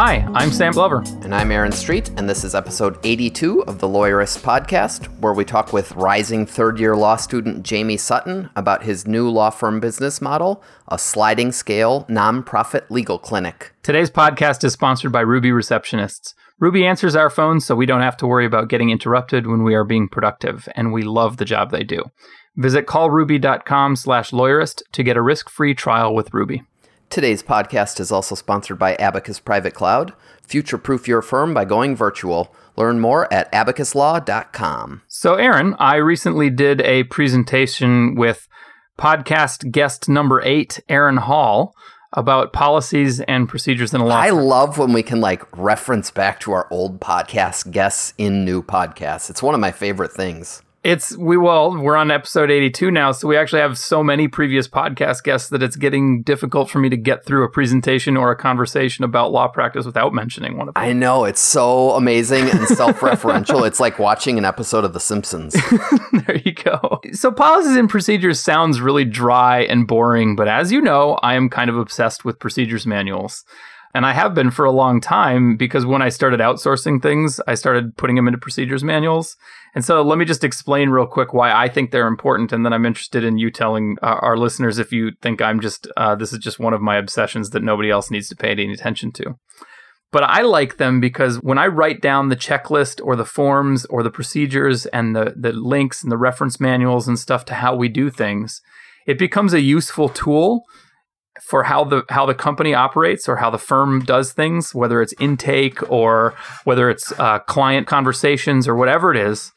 Hi, I'm Sam Glover. And I'm Aaron Street, and this is episode 82 of the Lawyerist podcast, where we talk with rising third year law student Jamie Sutton about his new law firm business model, a sliding scale nonprofit legal clinic. Today's podcast is sponsored by Ruby Receptionists. Ruby answers our phones so we don't have to worry about getting interrupted when we are being productive, and we love the job they do. Visit callruby.com slash lawyerist to get a risk-free trial with Ruby. Today's podcast is also sponsored by Abacus Private Cloud. Future proof your firm by going virtual. Learn more at abacuslaw.com. So, Aaron, I recently did a presentation with podcast guest number eight, Aaron Hall, about policies and procedures in a law. I love when we can like reference back to our old podcast guests in new podcasts. It's one of my favorite things. It's we well, we're on episode 82 now, so we actually have so many previous podcast guests that it's getting difficult for me to get through a presentation or a conversation about law practice without mentioning one of them. I know, it's so amazing and self-referential. it's like watching an episode of The Simpsons. there you go. So policies and procedures sounds really dry and boring, but as you know, I am kind of obsessed with procedures manuals. And I have been for a long time because when I started outsourcing things, I started putting them into procedures manuals. And so let me just explain real quick why I think they're important. And then I'm interested in you telling uh, our listeners if you think I'm just, uh, this is just one of my obsessions that nobody else needs to pay any attention to. But I like them because when I write down the checklist or the forms or the procedures and the, the links and the reference manuals and stuff to how we do things, it becomes a useful tool for how the how the company operates or how the firm does things, whether it's intake or whether it's uh, client conversations or whatever it is,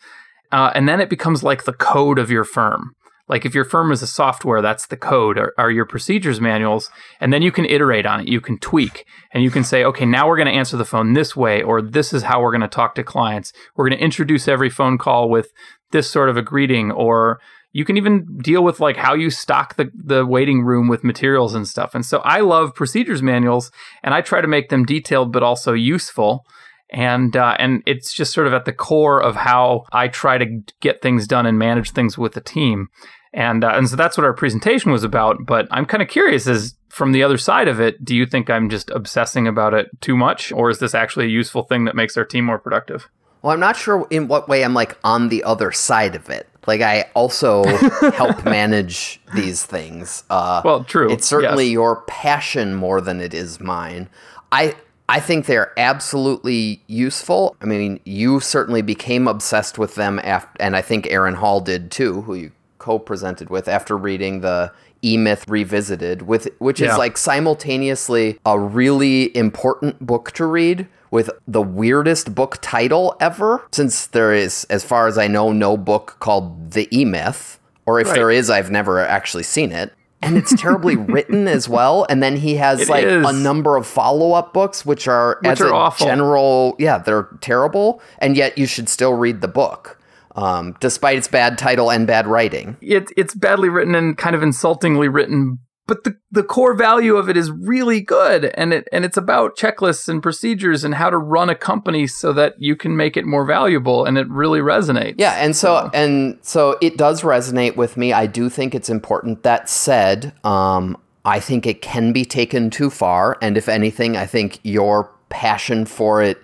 uh, and then it becomes like the code of your firm. Like if your firm is a software, that's the code or, or your procedures manuals, and then you can iterate on it. You can tweak, and you can say, okay, now we're going to answer the phone this way, or this is how we're going to talk to clients. We're going to introduce every phone call with this sort of a greeting, or you can even deal with like how you stock the, the waiting room with materials and stuff. And so I love procedures manuals and I try to make them detailed but also useful. And uh, and it's just sort of at the core of how I try to get things done and manage things with the team. And uh, and so that's what our presentation was about. But I'm kind of curious as from the other side of it, do you think I'm just obsessing about it too much, or is this actually a useful thing that makes our team more productive? Well, I'm not sure in what way I'm like on the other side of it. Like I also help manage these things. Uh, well, true. It's certainly yes. your passion more than it is mine. I I think they're absolutely useful. I mean, you certainly became obsessed with them after, and I think Aaron Hall did too, who you co-presented with after reading the E Myth Revisited, with which yeah. is like simultaneously a really important book to read with the weirdest book title ever, since there is, as far as I know, no book called The E Myth. Or if right. there is, I've never actually seen it. And it's terribly written as well. And then he has it like is. a number of follow up books, which are, which as are a awful. general, yeah, they're terrible. And yet you should still read the book. Um, despite its bad title and bad writing. It, it's badly written and kind of insultingly written, but the, the core value of it is really good. And it and it's about checklists and procedures and how to run a company so that you can make it more valuable and it really resonates. Yeah and so, so. and so it does resonate with me. I do think it's important. That said um, i think it can be taken too far and if anything i think your passion for it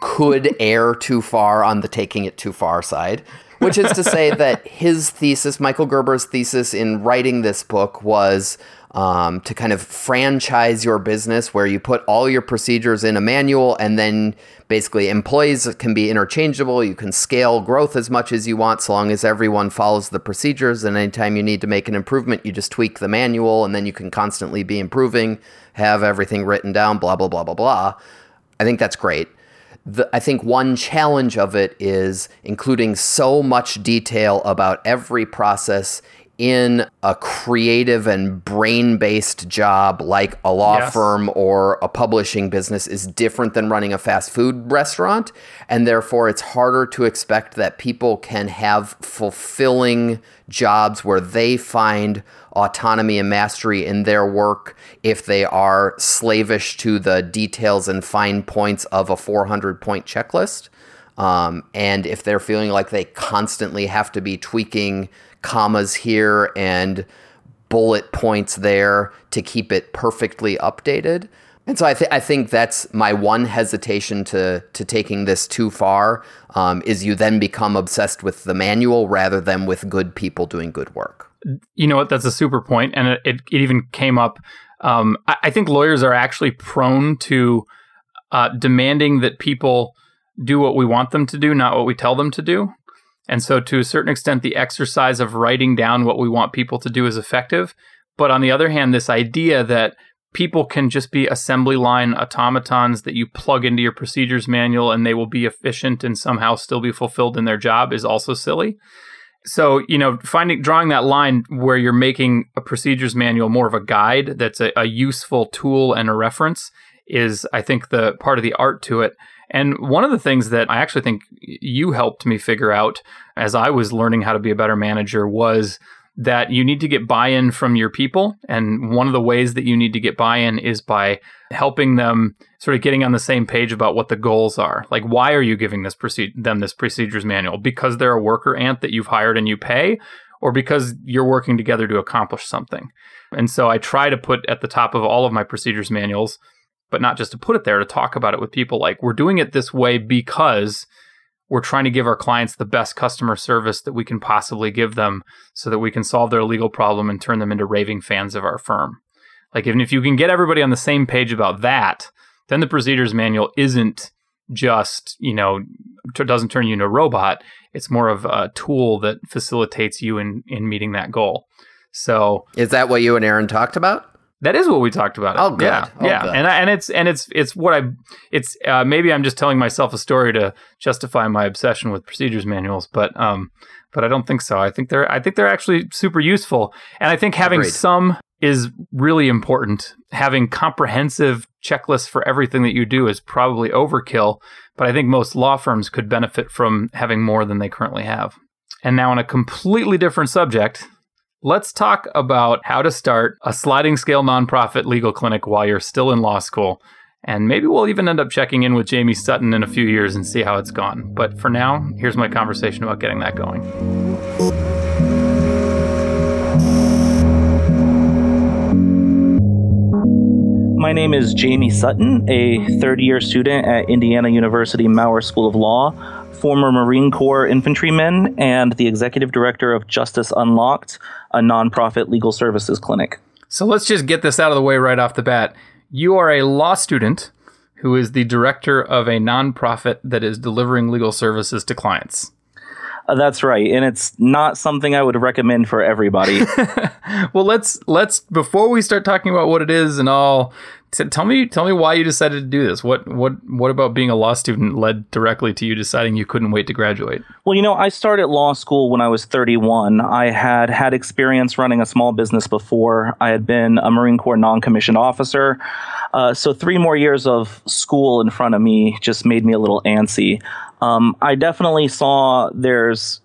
could err too far on the taking it too far side which is to say that his thesis michael gerber's thesis in writing this book was um, to kind of franchise your business where you put all your procedures in a manual and then basically employees can be interchangeable. You can scale growth as much as you want so long as everyone follows the procedures. And anytime you need to make an improvement, you just tweak the manual and then you can constantly be improving, have everything written down, blah, blah, blah, blah, blah. I think that's great. The, I think one challenge of it is including so much detail about every process in a creative and brain based job like a law yes. firm or a publishing business is different than running a fast food restaurant. And therefore, it's harder to expect that people can have fulfilling jobs where they find autonomy and mastery in their work if they are slavish to the details and fine points of a 400 point checklist. Um, and if they're feeling like they constantly have to be tweaking commas here and bullet points there to keep it perfectly updated. And so I, th- I think that's my one hesitation to to taking this too far um, is you then become obsessed with the manual rather than with good people doing good work. You know what? That's a super point, and it, it, it even came up. Um, I, I, think lawyers are actually prone to uh, demanding that people do what we want them to do, not what we tell them to do. And so, to a certain extent, the exercise of writing down what we want people to do is effective. But on the other hand, this idea that people can just be assembly line automatons that you plug into your procedures manual and they will be efficient and somehow still be fulfilled in their job is also silly. So, you know, finding drawing that line where you're making a procedures manual more of a guide that's a, a useful tool and a reference is, I think, the part of the art to it. And one of the things that I actually think you helped me figure out as I was learning how to be a better manager was that you need to get buy in from your people. And one of the ways that you need to get buy in is by helping them sort of getting on the same page about what the goals are. Like, why are you giving this them this procedures manual? Because they're a worker ant that you've hired and you pay, or because you're working together to accomplish something. And so I try to put at the top of all of my procedures manuals but not just to put it there to talk about it with people like we're doing it this way because we're trying to give our clients the best customer service that we can possibly give them so that we can solve their legal problem and turn them into raving fans of our firm. Like even if you can get everybody on the same page about that, then the procedures manual isn't just, you know, doesn't turn you into a robot. It's more of a tool that facilitates you in in meeting that goal. So, is that what you and Aaron talked about? That is what we talked about. Oh, good. Yeah, oh, yeah, good. and I, and it's and it's it's what I it's uh, maybe I'm just telling myself a story to justify my obsession with procedures manuals, but um, but I don't think so. I think they're I think they're actually super useful, and I think having Agreed. some is really important. Having comprehensive checklists for everything that you do is probably overkill, but I think most law firms could benefit from having more than they currently have. And now on a completely different subject, Let's talk about how to start a sliding scale nonprofit legal clinic while you're still in law school. And maybe we'll even end up checking in with Jamie Sutton in a few years and see how it's gone. But for now, here's my conversation about getting that going. My name is Jamie Sutton, a third year student at Indiana University Maurer School of Law former Marine Corps infantryman and the executive director of Justice Unlocked, a nonprofit legal services clinic. So let's just get this out of the way right off the bat. You are a law student who is the director of a nonprofit that is delivering legal services to clients. Uh, that's right, and it's not something I would recommend for everybody. well, let's let's before we start talking about what it is and all, tell me, tell me why you decided to do this. What, what, what about being a law student led directly to you deciding you couldn't wait to graduate? Well, you know, I started law school when I was 31. I had had experience running a small business before. I had been a Marine Corps non-commissioned officer. Uh, so three more years of school in front of me just made me a little antsy. Um, I definitely saw there's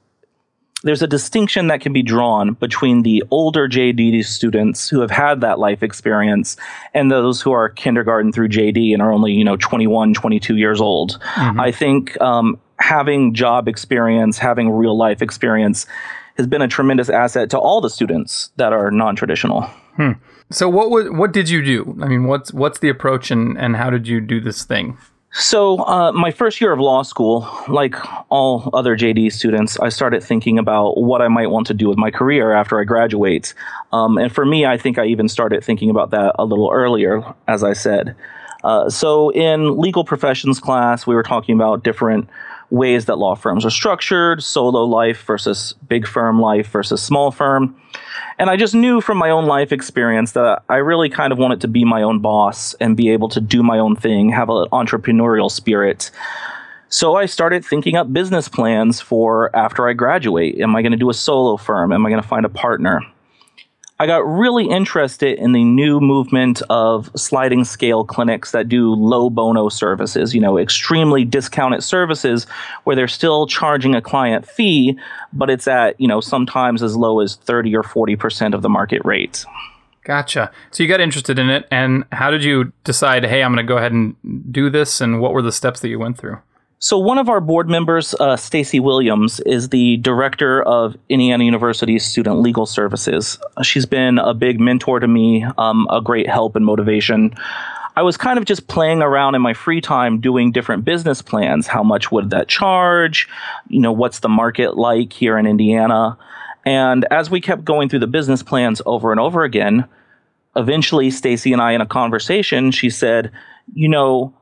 there's a distinction that can be drawn between the older JD students who have had that life experience and those who are kindergarten through JD and are only, you know, 21, 22 years old. Mm-hmm. I think um, having job experience, having real life experience has been a tremendous asset to all the students that are non-traditional. Hmm. So what what did you do? I mean, what's what's the approach and and how did you do this thing? So, uh, my first year of law school, like all other JD students, I started thinking about what I might want to do with my career after I graduate. Um, and for me, I think I even started thinking about that a little earlier, as I said. Uh, so, in legal professions class, we were talking about different ways that law firms are structured solo life versus big firm life versus small firm. And I just knew from my own life experience that I really kind of wanted to be my own boss and be able to do my own thing, have an entrepreneurial spirit. So I started thinking up business plans for after I graduate. Am I going to do a solo firm? Am I going to find a partner? I got really interested in the new movement of sliding scale clinics that do low bono services, you know, extremely discounted services where they're still charging a client fee, but it's at, you know, sometimes as low as 30 or 40% of the market rate. Gotcha. So you got interested in it, and how did you decide, hey, I'm going to go ahead and do this, and what were the steps that you went through? So one of our board members, uh, Stacy Williams, is the director of Indiana University's Student Legal Services. She's been a big mentor to me, um, a great help and motivation. I was kind of just playing around in my free time doing different business plans. How much would that charge? You know, what's the market like here in Indiana? And as we kept going through the business plans over and over again, eventually Stacy and I in a conversation, she said, "You know,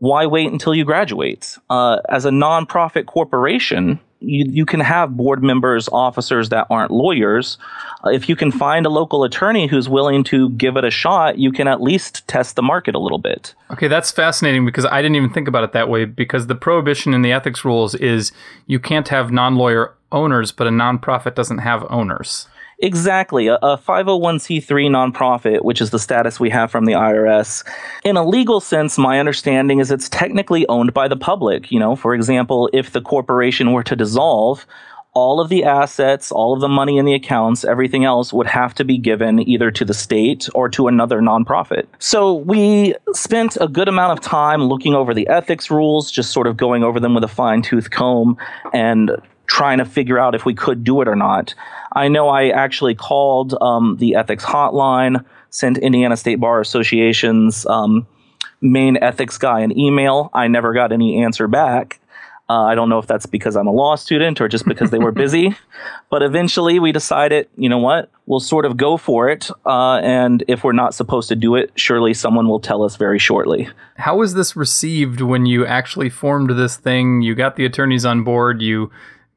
why wait until you graduate? Uh, as a nonprofit corporation, you, you can have board members, officers that aren't lawyers. Uh, if you can find a local attorney who's willing to give it a shot, you can at least test the market a little bit. Okay, that's fascinating because I didn't even think about it that way. Because the prohibition in the ethics rules is you can't have non lawyer owners, but a nonprofit doesn't have owners. Exactly. A, a 501c3 nonprofit, which is the status we have from the IRS. In a legal sense, my understanding is it's technically owned by the public. You know, for example, if the corporation were to dissolve, all of the assets, all of the money in the accounts, everything else would have to be given either to the state or to another nonprofit. So we spent a good amount of time looking over the ethics rules, just sort of going over them with a fine tooth comb and trying to figure out if we could do it or not. I know I actually called um, the ethics hotline, sent Indiana State Bar Association's um, main ethics guy an email. I never got any answer back. Uh, I don't know if that's because I'm a law student or just because they were busy. But eventually we decided, you know what, we'll sort of go for it. Uh, and if we're not supposed to do it, surely someone will tell us very shortly. How was this received when you actually formed this thing? You got the attorneys on board, you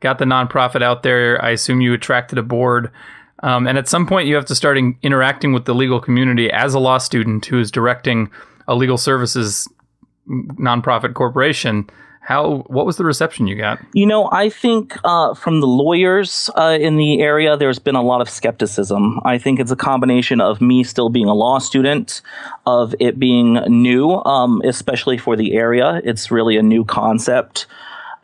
got the nonprofit out there. I assume you attracted a board. Um, and at some point, you have to start in- interacting with the legal community as a law student who is directing a legal services nonprofit corporation. How? What was the reception you got? You know, I think uh, from the lawyers uh, in the area, there's been a lot of skepticism. I think it's a combination of me still being a law student, of it being new, um, especially for the area. It's really a new concept.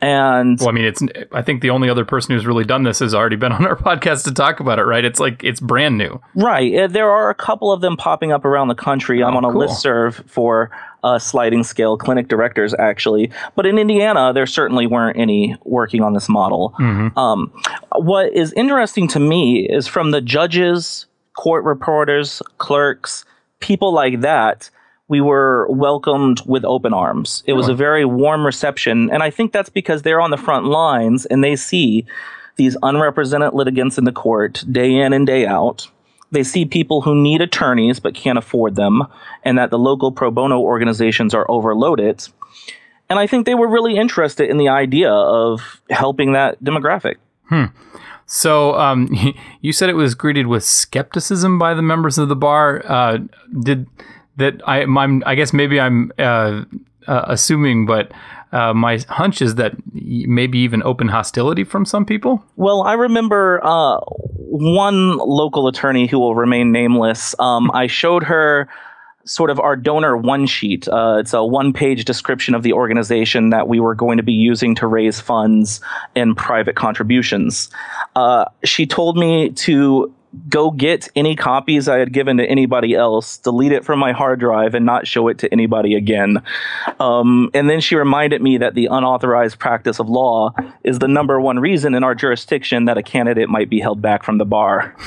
And well, I mean, it's. I think the only other person who's really done this has already been on our podcast to talk about it, right? It's like it's brand new, right? Uh, there are a couple of them popping up around the country. I'm oh, on a cool. list serve for uh, sliding scale clinic directors, actually. But in Indiana, there certainly weren't any working on this model. Mm-hmm. Um, what is interesting to me is from the judges, court reporters, clerks, people like that we were welcomed with open arms. It was a very warm reception. And I think that's because they're on the front lines and they see these unrepresented litigants in the court day in and day out. They see people who need attorneys but can't afford them, and that the local pro bono organizations are overloaded. And I think they were really interested in the idea of helping that demographic. Hmm. So um, you said it was greeted with skepticism by the members of the bar. Uh, did that I, I'm, I guess maybe I'm uh, uh, assuming, but uh, my hunch is that maybe even open hostility from some people. Well, I remember uh, one local attorney who will remain nameless. Um, I showed her sort of our donor one sheet. Uh, it's a one page description of the organization that we were going to be using to raise funds and private contributions. Uh, she told me to go get any copies I had given to anybody else, delete it from my hard drive, and not show it to anybody again. Um, and then she reminded me that the unauthorized practice of law is the number one reason in our jurisdiction that a candidate might be held back from the bar.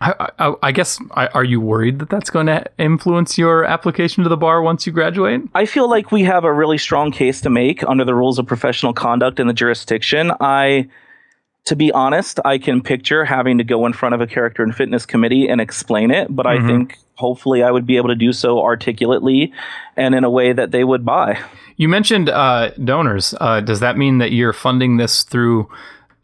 I, I, I, guess, are you worried that that's going to influence your application to the bar once you graduate? I feel like we have a really strong case to make under the rules of professional conduct in the jurisdiction. I to be honest, I can picture having to go in front of a character and fitness committee and explain it, but mm-hmm. I think hopefully I would be able to do so articulately and in a way that they would buy. You mentioned uh, donors. Uh, does that mean that you're funding this through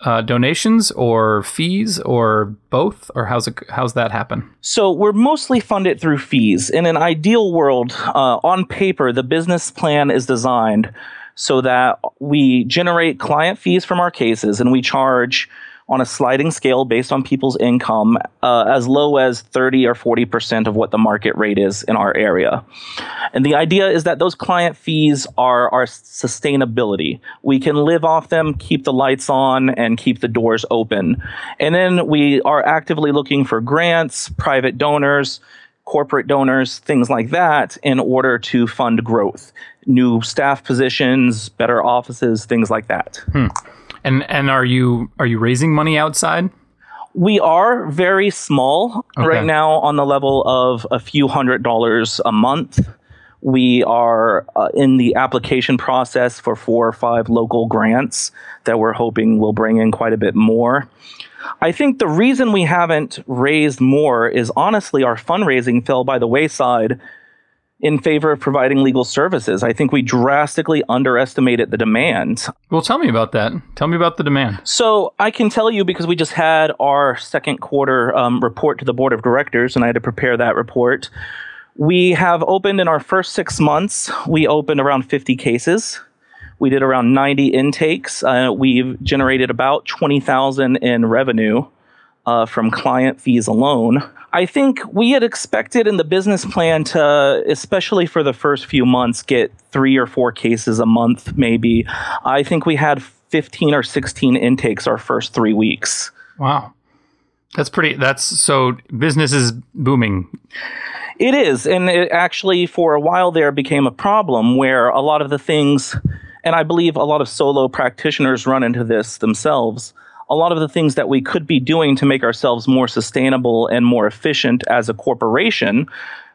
uh, donations or fees or both, or how's it, how's that happen? So we're mostly funded through fees. In an ideal world, uh, on paper, the business plan is designed so that we generate client fees from our cases and we charge on a sliding scale based on people's income uh, as low as 30 or 40% of what the market rate is in our area. And the idea is that those client fees are our sustainability. We can live off them, keep the lights on, and keep the doors open. And then we are actively looking for grants, private donors, corporate donors, things like that, in order to fund growth, new staff positions, better offices, things like that. Hmm. And and are you are you raising money outside? We are very small okay. right now on the level of a few hundred dollars a month. We are uh, in the application process for four or five local grants that we're hoping will bring in quite a bit more. I think the reason we haven't raised more is honestly our fundraising fell by the wayside in favor of providing legal services. I think we drastically underestimated the demand. Well, tell me about that. Tell me about the demand. So I can tell you because we just had our second quarter um, report to the board of directors, and I had to prepare that report. We have opened in our first six months, we opened around 50 cases. We did around 90 intakes. Uh, we've generated about 20,000 in revenue uh, from client fees alone. I think we had expected in the business plan to, especially for the first few months, get three or four cases a month, maybe. I think we had 15 or 16 intakes our first three weeks. Wow. That's pretty, that's so business is booming. It is. And it actually, for a while there, became a problem where a lot of the things, and I believe a lot of solo practitioners run into this themselves a lot of the things that we could be doing to make ourselves more sustainable and more efficient as a corporation,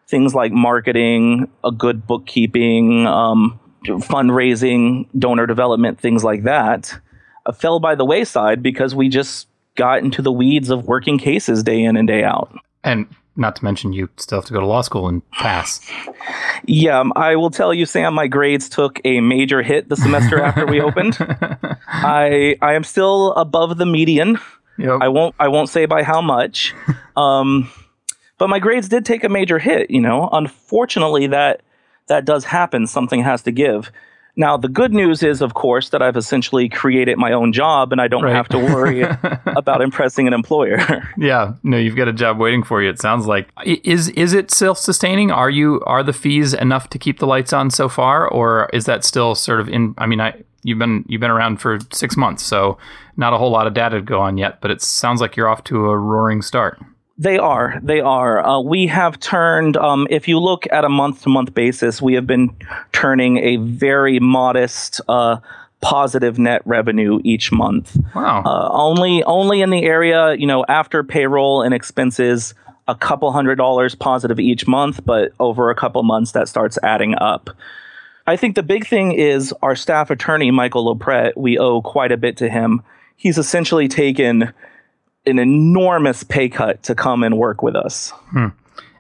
things like marketing, a good bookkeeping, um, fundraising, donor development, things like that, uh, fell by the wayside because we just got into the weeds of working cases day in and day out. And not to mention, you still have to go to law school and pass. Yeah, um, I will tell you, Sam. My grades took a major hit the semester after we opened. I I am still above the median. Yep. I won't I won't say by how much. Um, but my grades did take a major hit. You know, unfortunately, that that does happen. Something has to give. Now, the good news is, of course, that I've essentially created my own job and I don't right. have to worry about impressing an employer. yeah, no, you've got a job waiting for you. It sounds like is is it self-sustaining? Are you are the fees enough to keep the lights on so far, or is that still sort of in? I mean, I you've been you've been around for six months, so not a whole lot of data to go on yet, but it sounds like you're off to a roaring start. They are. They are. Uh, we have turned, um, if you look at a month to month basis, we have been turning a very modest uh, positive net revenue each month. Wow. Uh, only, only in the area, you know, after payroll and expenses, a couple hundred dollars positive each month, but over a couple months, that starts adding up. I think the big thing is our staff attorney, Michael Lopret, we owe quite a bit to him. He's essentially taken an enormous pay cut to come and work with us. Hmm.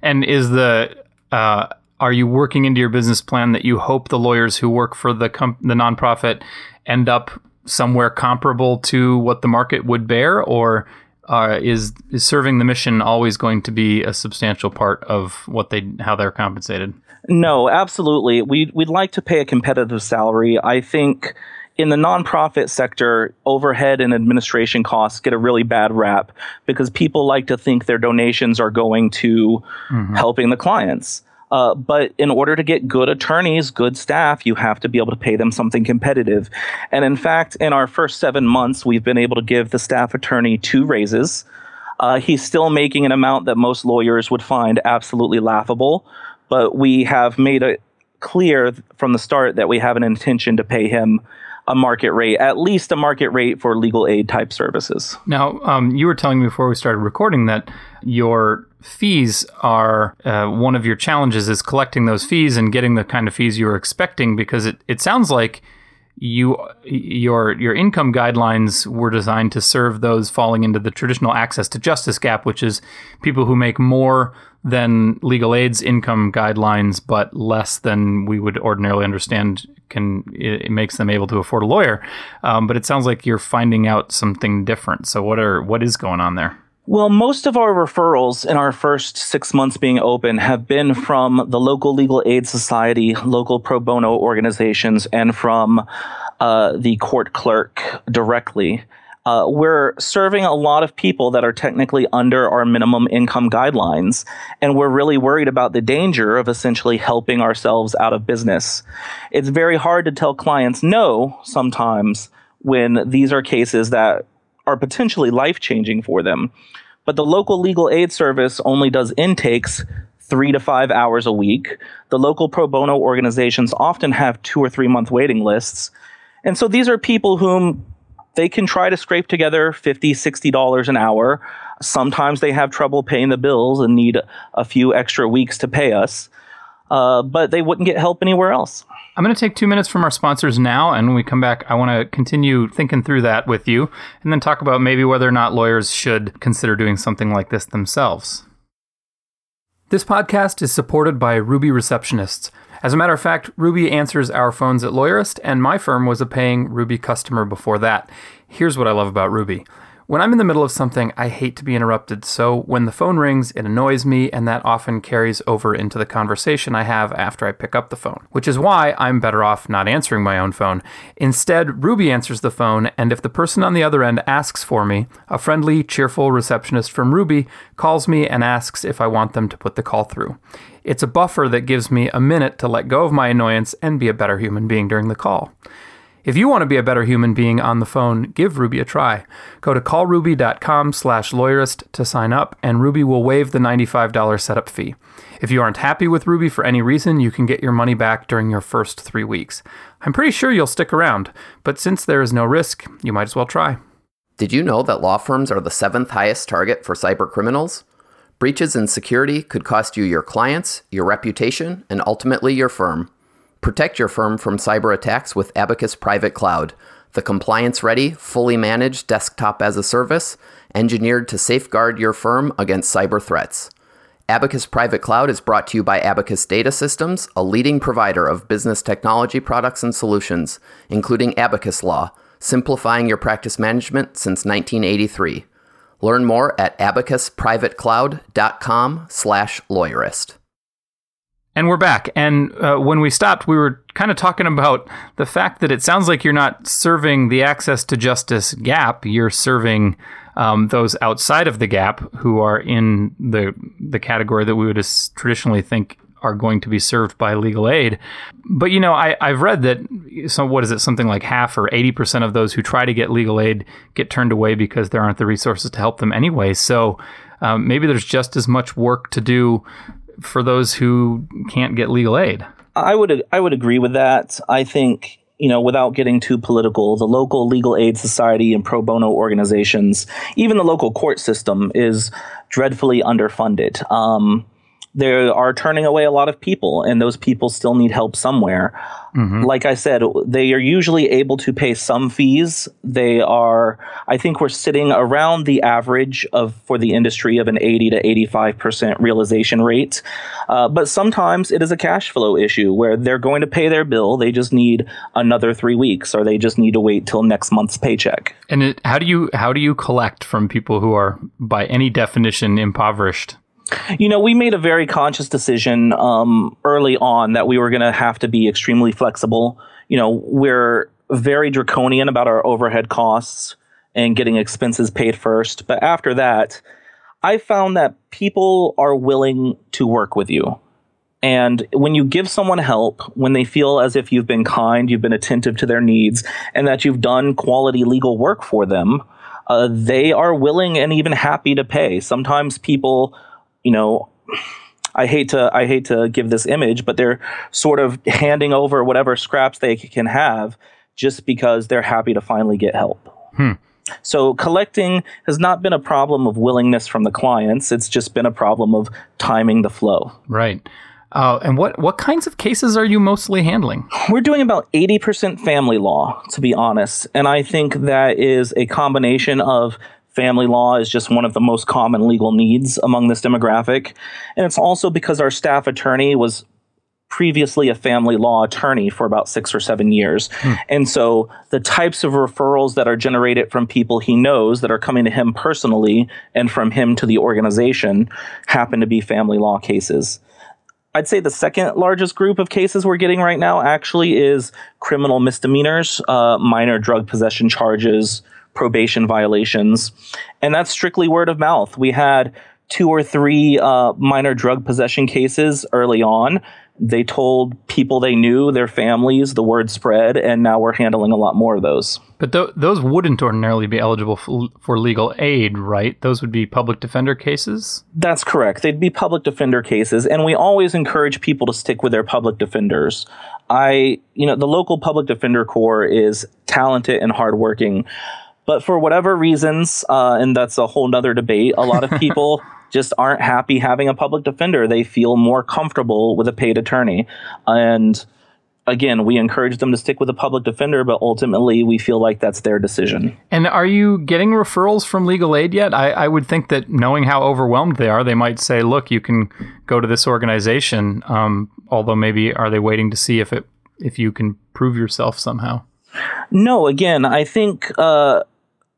And is the uh, are you working into your business plan that you hope the lawyers who work for the com- the nonprofit end up somewhere comparable to what the market would bear, or uh, is is serving the mission always going to be a substantial part of what they how they're compensated? No, absolutely. We we'd like to pay a competitive salary. I think in the nonprofit sector, overhead and administration costs get a really bad rap because people like to think their donations are going to mm-hmm. helping the clients. Uh, but in order to get good attorneys, good staff, you have to be able to pay them something competitive. And in fact, in our first seven months, we've been able to give the staff attorney two raises. Uh, he's still making an amount that most lawyers would find absolutely laughable, but we have made it clear from the start that we have an intention to pay him a market rate, at least a market rate for legal aid type services. Now, um, you were telling me before we started recording that your fees are uh, one of your challenges is collecting those fees and getting the kind of fees you were expecting because it, it sounds like you your your income guidelines were designed to serve those falling into the traditional access to justice gap which is people who make more than legal aid's income guidelines but less than we would ordinarily understand can it, makes them able to afford a lawyer. Um, but it sounds like you're finding out something different. So what are what is going on there? Well, most of our referrals in our first six months being open have been from the local legal aid society, local pro bono organizations, and from uh, the court clerk directly. Uh, we're serving a lot of people that are technically under our minimum income guidelines, and we're really worried about the danger of essentially helping ourselves out of business. It's very hard to tell clients no sometimes when these are cases that are potentially life changing for them. But the local legal aid service only does intakes three to five hours a week. The local pro bono organizations often have two or three month waiting lists. And so these are people whom they can try to scrape together $50, $60 an hour. Sometimes they have trouble paying the bills and need a few extra weeks to pay us, uh, but they wouldn't get help anywhere else. I'm going to take two minutes from our sponsors now, and when we come back, I want to continue thinking through that with you and then talk about maybe whether or not lawyers should consider doing something like this themselves. This podcast is supported by Ruby Receptionists. As a matter of fact, Ruby answers our phones at Lawyerist, and my firm was a paying Ruby customer before that. Here's what I love about Ruby. When I'm in the middle of something, I hate to be interrupted, so when the phone rings, it annoys me, and that often carries over into the conversation I have after I pick up the phone, which is why I'm better off not answering my own phone. Instead, Ruby answers the phone, and if the person on the other end asks for me, a friendly, cheerful receptionist from Ruby calls me and asks if I want them to put the call through. It's a buffer that gives me a minute to let go of my annoyance and be a better human being during the call. If you want to be a better human being on the phone, give Ruby a try. Go to callruby.com slash lawyerist to sign up, and Ruby will waive the $95 setup fee. If you aren't happy with Ruby for any reason, you can get your money back during your first three weeks. I'm pretty sure you'll stick around, but since there is no risk, you might as well try. Did you know that law firms are the seventh highest target for cyber criminals? Breaches in security could cost you your clients, your reputation, and ultimately your firm. Protect your firm from cyber attacks with Abacus Private Cloud, the compliance ready, fully managed desktop as a service, engineered to safeguard your firm against cyber threats. Abacus Private Cloud is brought to you by Abacus Data Systems, a leading provider of business technology products and solutions, including Abacus Law, simplifying your practice management since 1983. Learn more at abacusprivatecloud.com/lawyerist. And we're back. And uh, when we stopped, we were kind of talking about the fact that it sounds like you're not serving the access to justice gap. You're serving um, those outside of the gap who are in the the category that we would traditionally think are going to be served by legal aid. But you know, I, I've read that so what is it, something like half or eighty percent of those who try to get legal aid get turned away because there aren't the resources to help them anyway. So um, maybe there's just as much work to do for those who can't get legal aid. I would I would agree with that. I think you know, without getting too political, the local legal aid society and pro bono organizations, even the local court system, is dreadfully underfunded. Um, they are turning away a lot of people, and those people still need help somewhere. Mm-hmm. Like I said, they are usually able to pay some fees. They are, I think, we're sitting around the average of for the industry of an 80 to 85 percent realization rate. Uh, but sometimes it is a cash flow issue where they're going to pay their bill. They just need another three weeks, or they just need to wait till next month's paycheck. And it, how do you how do you collect from people who are, by any definition, impoverished? You know, we made a very conscious decision um, early on that we were going to have to be extremely flexible. You know, we're very draconian about our overhead costs and getting expenses paid first. But after that, I found that people are willing to work with you. And when you give someone help, when they feel as if you've been kind, you've been attentive to their needs, and that you've done quality legal work for them, uh, they are willing and even happy to pay. Sometimes people you know, I hate to I hate to give this image, but they're sort of handing over whatever scraps they can have just because they're happy to finally get help. Hmm. So collecting has not been a problem of willingness from the clients. It's just been a problem of timing the flow. Right. Uh, and what, what kinds of cases are you mostly handling? We're doing about 80% family law, to be honest. And I think that is a combination of family law is just one of the most common legal needs among this demographic. And it's also because our staff attorney was previously a family law attorney for about six or seven years. Hmm. And so the types of referrals that are generated from people he knows that are coming to him personally and from him to the organization happen to be family law cases. I'd say the second largest group of cases we're getting right now actually is criminal misdemeanors, uh, minor drug possession charges, probation violations. And that's strictly word of mouth. We had two or three uh, minor drug possession cases early on they told people they knew, their families, the word spread, and now we're handling a lot more of those. But th- those wouldn't ordinarily be eligible for, for legal aid, right? Those would be public defender cases? That's correct. They'd be public defender cases, and we always encourage people to stick with their public defenders. I, you know, the local public defender corps is talented and hardworking. But for whatever reasons, uh, and that's a whole nother debate, a lot of people just aren't happy having a public defender. They feel more comfortable with a paid attorney. And again, we encourage them to stick with a public defender, but ultimately we feel like that's their decision. And are you getting referrals from legal aid yet? I, I would think that knowing how overwhelmed they are, they might say, look, you can go to this organization. Um, although maybe are they waiting to see if it if you can prove yourself somehow? No, again, I think uh,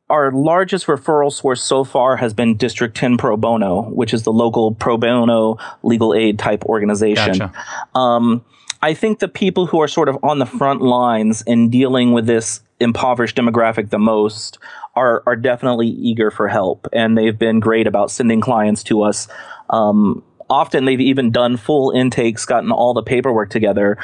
our largest referral source so far has been District 10 Pro Bono, which is the local pro bono legal aid type organization. Gotcha. Um, I think the people who are sort of on the front lines in dealing with this impoverished demographic the most are are definitely eager for help, and they've been great about sending clients to us. Um, often they've even done full intakes, gotten all the paperwork together,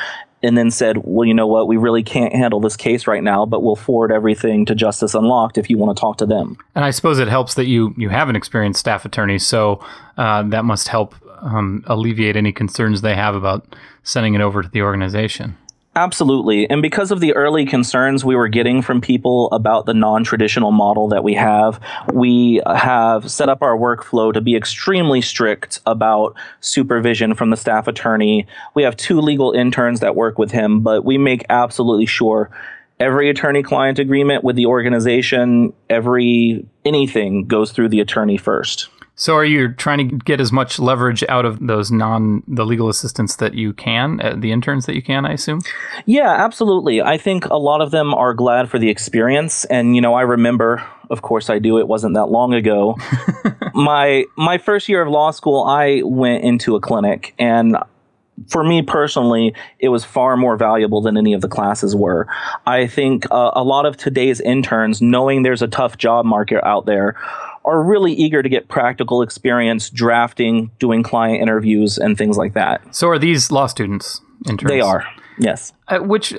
and then said, well, you know what, we really can't handle this case right now, but we'll forward everything to Justice Unlocked if you want to talk to them. And I suppose it helps that you you have an experienced staff attorney, so uh, that must help um, alleviate any concerns they have about sending it over to the organization. Absolutely. And because of the early concerns we were getting from people about the non traditional model that we have, we have set up our workflow to be extremely strict about supervision from the staff attorney. We have two legal interns that work with him, but we make absolutely sure every attorney client agreement with the organization, every anything goes through the attorney first. So are you trying to get as much leverage out of those non the legal assistants that you can, uh, the interns that you can, I assume? Yeah, absolutely. I think a lot of them are glad for the experience and you know, I remember of course I do. It wasn't that long ago. my my first year of law school, I went into a clinic and for me personally, it was far more valuable than any of the classes were. I think uh, a lot of today's interns, knowing there's a tough job market out there, are really eager to get practical experience drafting, doing client interviews, and things like that. So, are these law students interns? They are, yes. Uh, which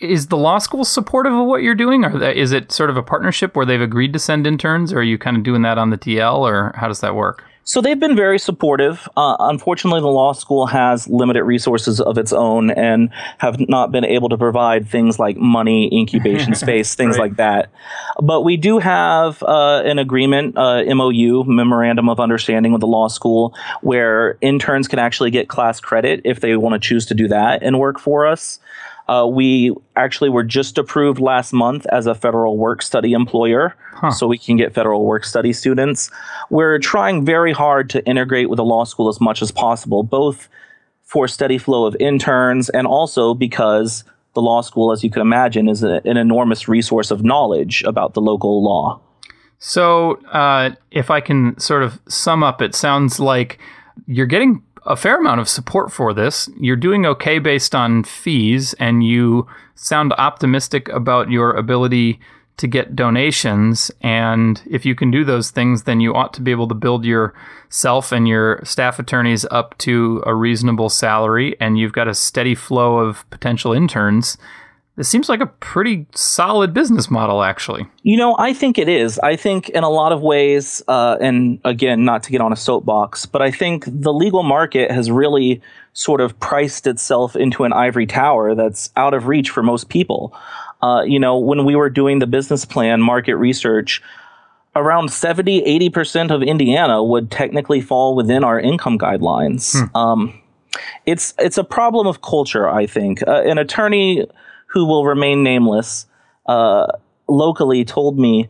is the law school supportive of what you're doing, or is it sort of a partnership where they've agreed to send interns, or are you kind of doing that on the TL, or how does that work? So they've been very supportive. Uh, unfortunately, the law school has limited resources of its own and have not been able to provide things like money, incubation space, things right. like that. But we do have uh, an agreement, uh, MOU, Memorandum of Understanding with the law school, where interns can actually get class credit if they want to choose to do that and work for us. Uh, we actually were just approved last month as a federal work study employer, huh. so we can get federal work study students. We're trying very hard to integrate with the law school as much as possible, both for steady flow of interns and also because the law school, as you can imagine, is a, an enormous resource of knowledge about the local law. So, uh, if I can sort of sum up, it sounds like you're getting a fair amount of support for this. You're doing okay based on fees, and you sound optimistic about your ability to get donations. And if you can do those things, then you ought to be able to build yourself and your staff attorneys up to a reasonable salary, and you've got a steady flow of potential interns this seems like a pretty solid business model, actually. You know, I think it is. I think in a lot of ways, uh, and again, not to get on a soapbox, but I think the legal market has really sort of priced itself into an ivory tower that's out of reach for most people. Uh, you know, when we were doing the business plan market research, around 70, 80% of Indiana would technically fall within our income guidelines. Hmm. Um, it's, it's a problem of culture, I think. Uh, an attorney who will remain nameless, uh, locally told me,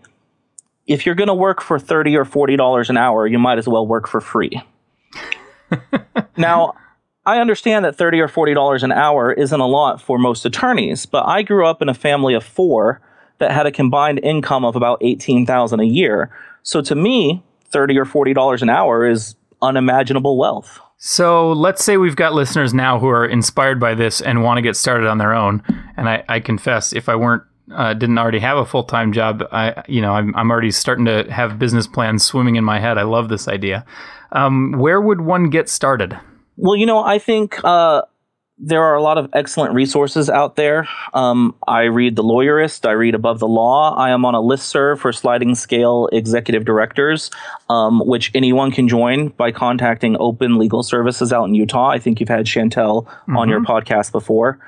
if you're going to work for 30 or $40 an hour, you might as well work for free. now, I understand that 30 or $40 an hour isn't a lot for most attorneys, but I grew up in a family of four that had a combined income of about 18,000 a year. So to me, 30 or $40 an hour is unimaginable wealth. So let's say we've got listeners now who are inspired by this and want to get started on their own. And I, I confess, if I weren't uh, didn't already have a full time job, I you know I'm I'm already starting to have business plans swimming in my head. I love this idea. Um, where would one get started? Well, you know, I think uh, there are a lot of excellent resources out there. Um, I read The Lawyerist, I read Above the Law. I am on a list serve for sliding scale executive directors, um, which anyone can join by contacting Open Legal Services out in Utah. I think you've had Chantel mm-hmm. on your mm-hmm. podcast before.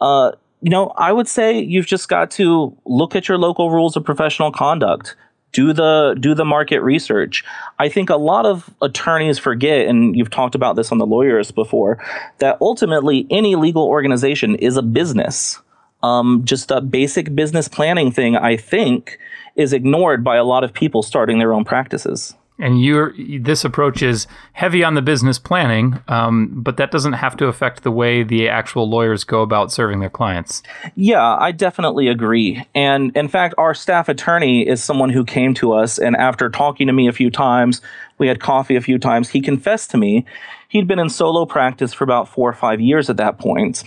Uh, you know, I would say you've just got to look at your local rules of professional conduct do the do the market research. I think a lot of attorneys forget, and you've talked about this on the Lawyerist before, that ultimately any legal organization is a business. Um, just a basic business planning thing, I think, is ignored by a lot of people starting their own practices. And your this approach is heavy on the business planning, um, but that doesn't have to affect the way the actual lawyers go about serving their clients. Yeah, I definitely agree. And in fact, our staff attorney is someone who came to us, and after talking to me a few times, we had coffee a few times. He confessed to me he'd been in solo practice for about four or five years at that point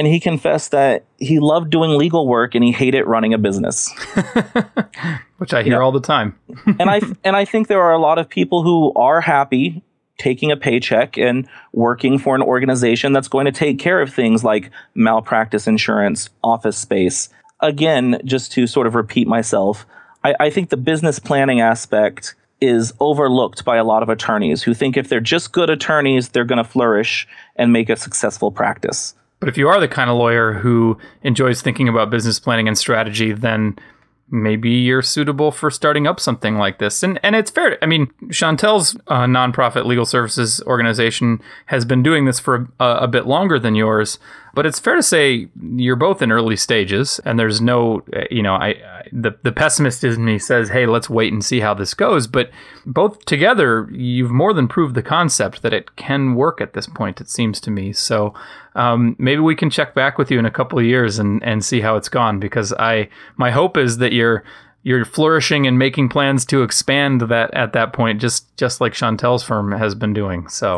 and he confessed that he loved doing legal work and he hated running a business which i hear yeah. all the time and i and i think there are a lot of people who are happy taking a paycheck and working for an organization that's going to take care of things like malpractice insurance office space again just to sort of repeat myself I, I think the business planning aspect is overlooked by a lot of attorneys who think if they're just good attorneys, they're going to flourish and make a successful practice. But if you are the kind of lawyer who enjoys thinking about business planning and strategy, then maybe you're suitable for starting up something like this. And and it's fair. I mean, Chantel's uh, nonprofit legal services organization has been doing this for a, a, bit longer than yours, but it's fair to say you're both in early stages, and there's no, you know, I, I the the pessimist in me says, hey, let's wait and see how this goes. But both together, you've more than proved the concept that it can work at this point. It seems to me. So um, maybe we can check back with you in a couple of years and and see how it's gone. Because I my hope is that you're you're flourishing and making plans to expand that at that point, just just like Chantel's firm has been doing. So.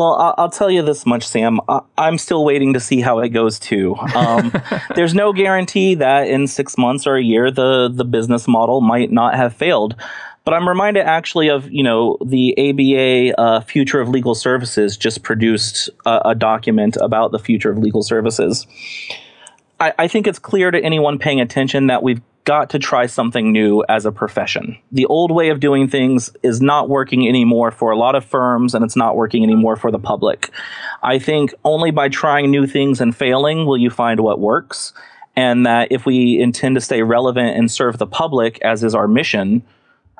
Well, I'll, I'll, tell you this much, Sam. I, am still waiting to see how it goes too. Um, there's no guarantee that in six months or a year the the business model might not have failed. But I'm reminded actually of you know the ABA uh, Future of Legal Services just produced a, a, document about the future of legal services. I, I think it's clear to anyone paying attention that we've got to try something new as a profession. The old way of doing things is not working anymore for a lot of firms and it's not working anymore for the public. I think only by trying new things and failing will you find what works. And that if we intend to stay relevant and serve the public, as is our mission,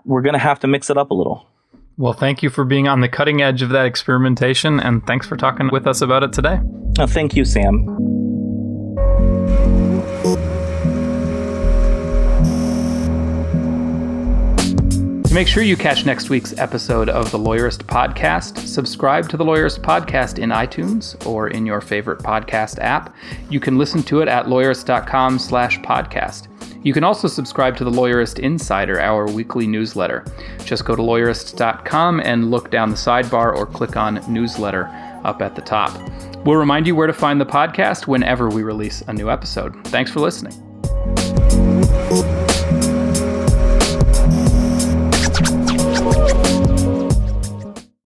we're going to have to mix it up a little. Well, thank you for being on the cutting edge of that experimentation, and thanks for talking with us about it today. Oh, thank you, Sam. To make sure you catch next week's episode of the Lawyerist Podcast, subscribe to the Lawyerist Podcast in iTunes or in your favorite podcast app. You can listen to it at lawyerist.com slash podcast. You can also subscribe to the Lawyerist Insider, our weekly newsletter. Just go to lawyerist.com and look down the sidebar or click on newsletter up at the top. We'll remind you where to find the podcast whenever we release a new episode. Thanks for listening.